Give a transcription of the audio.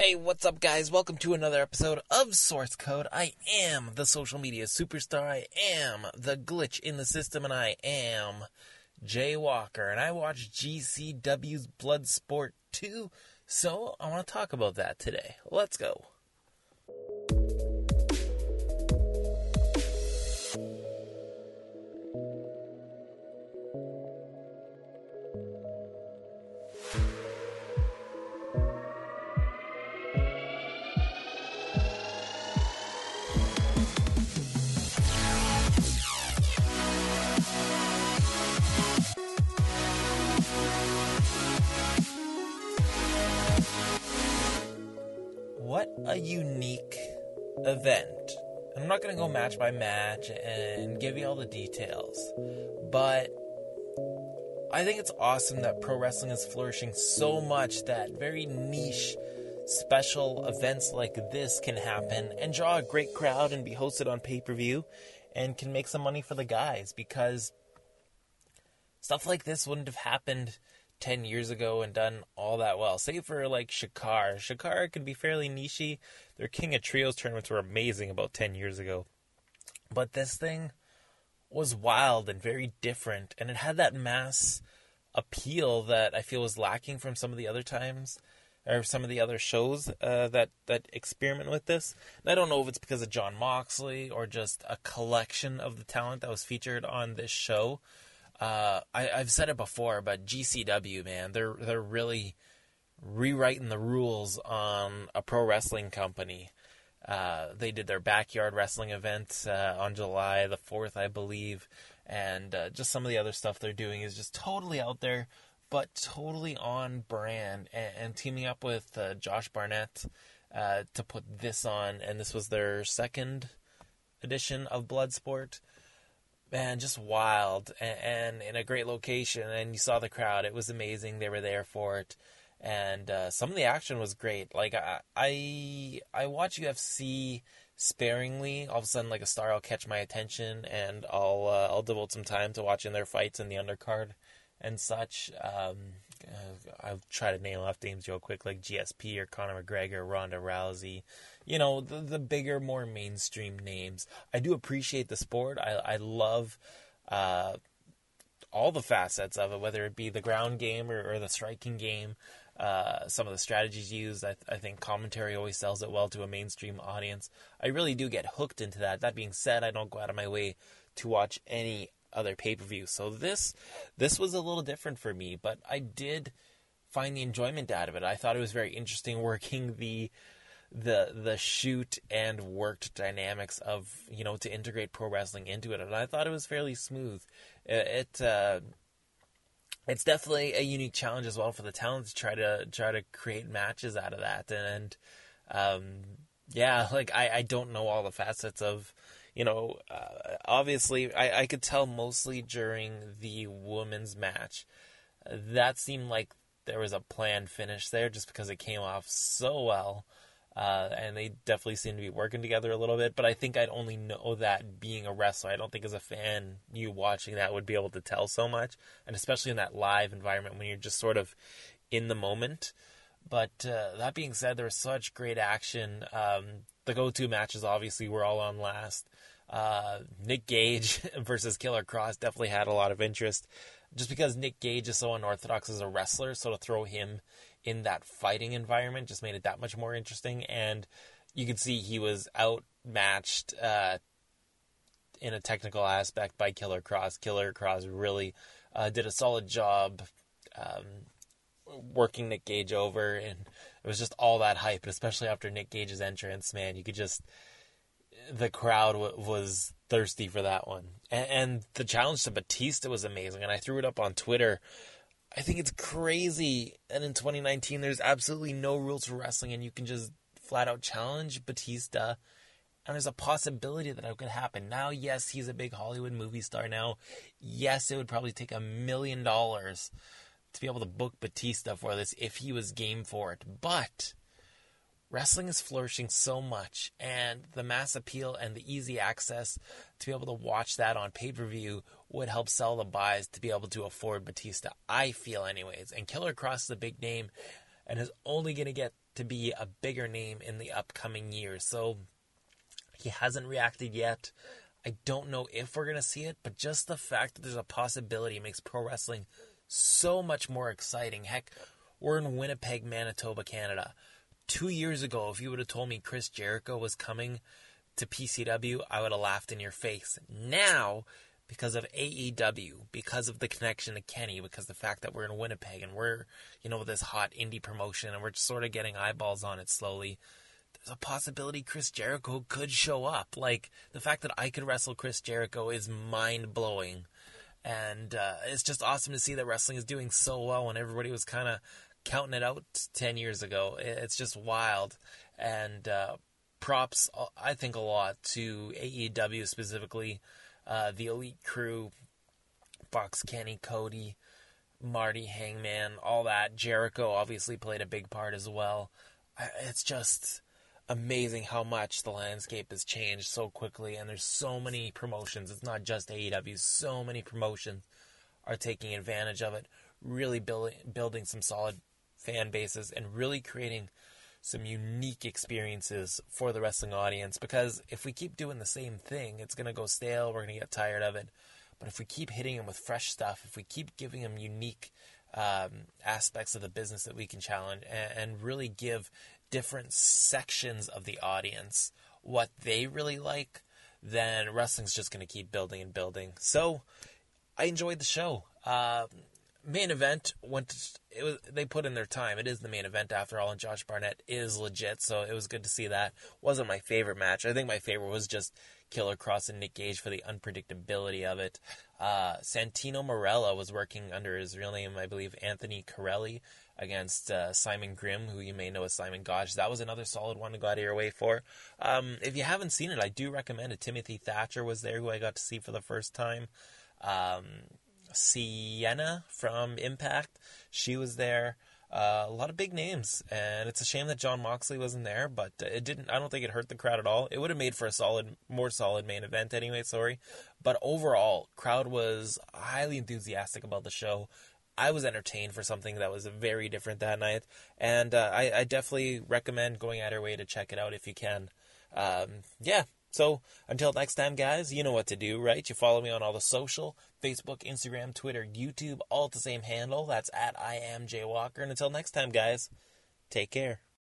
Hey, what's up, guys? Welcome to another episode of Source Code. I am the social media superstar. I am the glitch in the system, and I am Jay Walker. And I watched GCW's Bloodsport 2, so I want to talk about that today. Let's go. What a unique event. I'm not going to go match by match and give you all the details, but I think it's awesome that pro wrestling is flourishing so much that very niche special events like this can happen and draw a great crowd and be hosted on pay per view and can make some money for the guys because stuff like this wouldn't have happened 10 years ago and done all that well. Save for like Chikara. Chikara can be fairly nichey. Their King of Trios tournaments were amazing about 10 years ago. But this thing was wild and very different, and it had that mass appeal that I feel was lacking from some of the other times or some of the other shows uh, that that experiment with this. And I don't know if it's because of Jon Moxley or just a collection of the talent that was featured on this show. Uh, I, have said it before, but GCW man, they're they're really rewriting the rules on a pro wrestling company. Uh, they did their backyard wrestling event uh, on July the 4th, I believe. And uh, just some of the other stuff they're doing is just totally out there, but totally on brand. And, and teaming up with uh, Josh Barnett uh, to put this on. And this was their second edition of Bloodsport. Man, just wild and, and in a great location. And you saw the crowd. It was amazing. They were there for it and uh, some of the action was great. Like I, I, I watch UFC sparingly. All of a sudden, like a star will catch my attention, and I'll uh, I'll devote some time to watching their fights in the undercard and such. Um, uh, I'll try to name off names real quick, like GSP or Conor McGregor, Ronda Rousey. You know, the, the bigger, more mainstream names. I do appreciate the sport. I I love. Uh, all the facets of it, whether it be the ground game or, or the striking game, uh, some of the strategies used. I, I, think commentary always sells it well to a mainstream audience. I really do get hooked into that. That being said, I don't go out of my way to watch any other pay per view. So this this was a little different for me, but I did find the enjoyment out of it. I thought it was very interesting working the the the shoot and worked dynamics of you know to integrate pro wrestling into it, and I thought it was fairly smooth. It, it uh, it's definitely a unique challenge as well for the talent to try to try to create matches out of that and um, yeah like I, I don't know all the facets of you know uh, obviously I, I could tell mostly during the women's match that seemed like there was a planned finish there just because it came off so well uh, and they definitely seem to be working together a little bit. But I think I'd only know that being a wrestler. I don't think as a fan, you watching that would be able to tell so much, and especially in that live environment when you're just sort of in the moment. But uh, that being said, there was such great action. Um, the go-to matches obviously were all on last. Uh, Nick Gage versus Killer Kross definitely had a lot of interest, just because Nick Gage is so unorthodox as a wrestler. So to throw him in that fighting environment just made it that much more interesting. And you could see he was outmatched uh, in a technical aspect by Killer Kross. Killer Kross really uh, did a solid job um, working Nick Gage over, and it was just all that hype. And especially after Nick Gage's entrance, man, you could just the crowd w- was thirsty for that one. And, and the challenge to Batista was amazing, and I threw it up on Twitter I think it's crazy. And in 2019, there's absolutely no rules for wrestling, and you can just flat out challenge Batista. And there's a possibility that it could happen. Now, yes, he's a big Hollywood movie star now. Yes, it would probably take a million dollars to be able to book Batista for this if he was game for it. But wrestling is flourishing so much, and the mass appeal and the easy access to be able to watch that on pay per view would help sell the buys to be able to afford Batista. I feel, anyways. And Killer Kross is a big name. and is only going to get to be a bigger name in the upcoming years. So he hasn't reacted yet. I don't know if we're going to see it, but just the fact that there's a possibility makes pro wrestling so much more exciting. Heck, we're in Winnipeg, Manitoba, Canada. Two years ago, if you would have told me Chris Jericho was coming to PCW, I would have laughed in your face. Now, because of AEW, because of the connection to Kenny, because the fact that we're in Winnipeg and we're, you know, with this hot indie promotion and we're sort of getting eyeballs on it slowly, there's a possibility Chris Jericho could show up. Like, the fact that I could wrestle Chris Jericho is mind blowing. And uh, it's just awesome to see that wrestling is doing so well when everybody was kind of counting it out 10 years ago. It's just wild. And uh, props, uh, I think, a lot to AEW specifically, uh, the Elite Crew, Bucks Kenny, Cody, Marty, Hangman, all that. Jericho obviously played a big part as well. It's just amazing how much the landscape has changed so quickly, and there's so many promotions. It's not just AEW, so many promotions are taking advantage of it, really building building some solid fan bases and really creating some unique experiences for the wrestling audience because if we keep doing the same thing, it's going to go stale, we're going to get tired of it. But if we keep hitting them with fresh stuff, if we keep giving them unique um, aspects of the business that we can challenge and, and really give different sections of the audience what they really like, then wrestling's just going to keep building and building. So I enjoyed the show. Uh, main event went. It was they put in their time. It is the main event after all, and Josh Barnett is legit. So it was good to see that. wasn't my favorite match. I think my favorite was just Killer Kross and Nick Gage for the unpredictability of it. Uh, Santino Marella was working under his real name, I believe, Anthony Carelli against uh, Simon Grimm, who you may know as Simon Gotch. That was another solid one to go out of your way for. Um, if you haven't seen it, I do recommend it. Timothy Thatcher was there, who I got to see for the first time. Um, Sienna from Impact, she was there. Uh, a lot of big names, and it's a shame that Jon Moxley wasn't there, but it didn't. I don't think it hurt the crowd at all. It would have made for a solid, more solid main event anyway. Sorry, but overall, crowd was highly enthusiastic about the show. I was entertained for something that was very different that night, and uh, I, I, definitely recommend going out your way to check it out if you can. Um, yeah. So until next time, guys, you know what to do, right? You follow me on all the social Facebook, Instagram, Twitter, YouTube, all at the same handle. That's at I am Jay Walker. And until next time, guys, take care.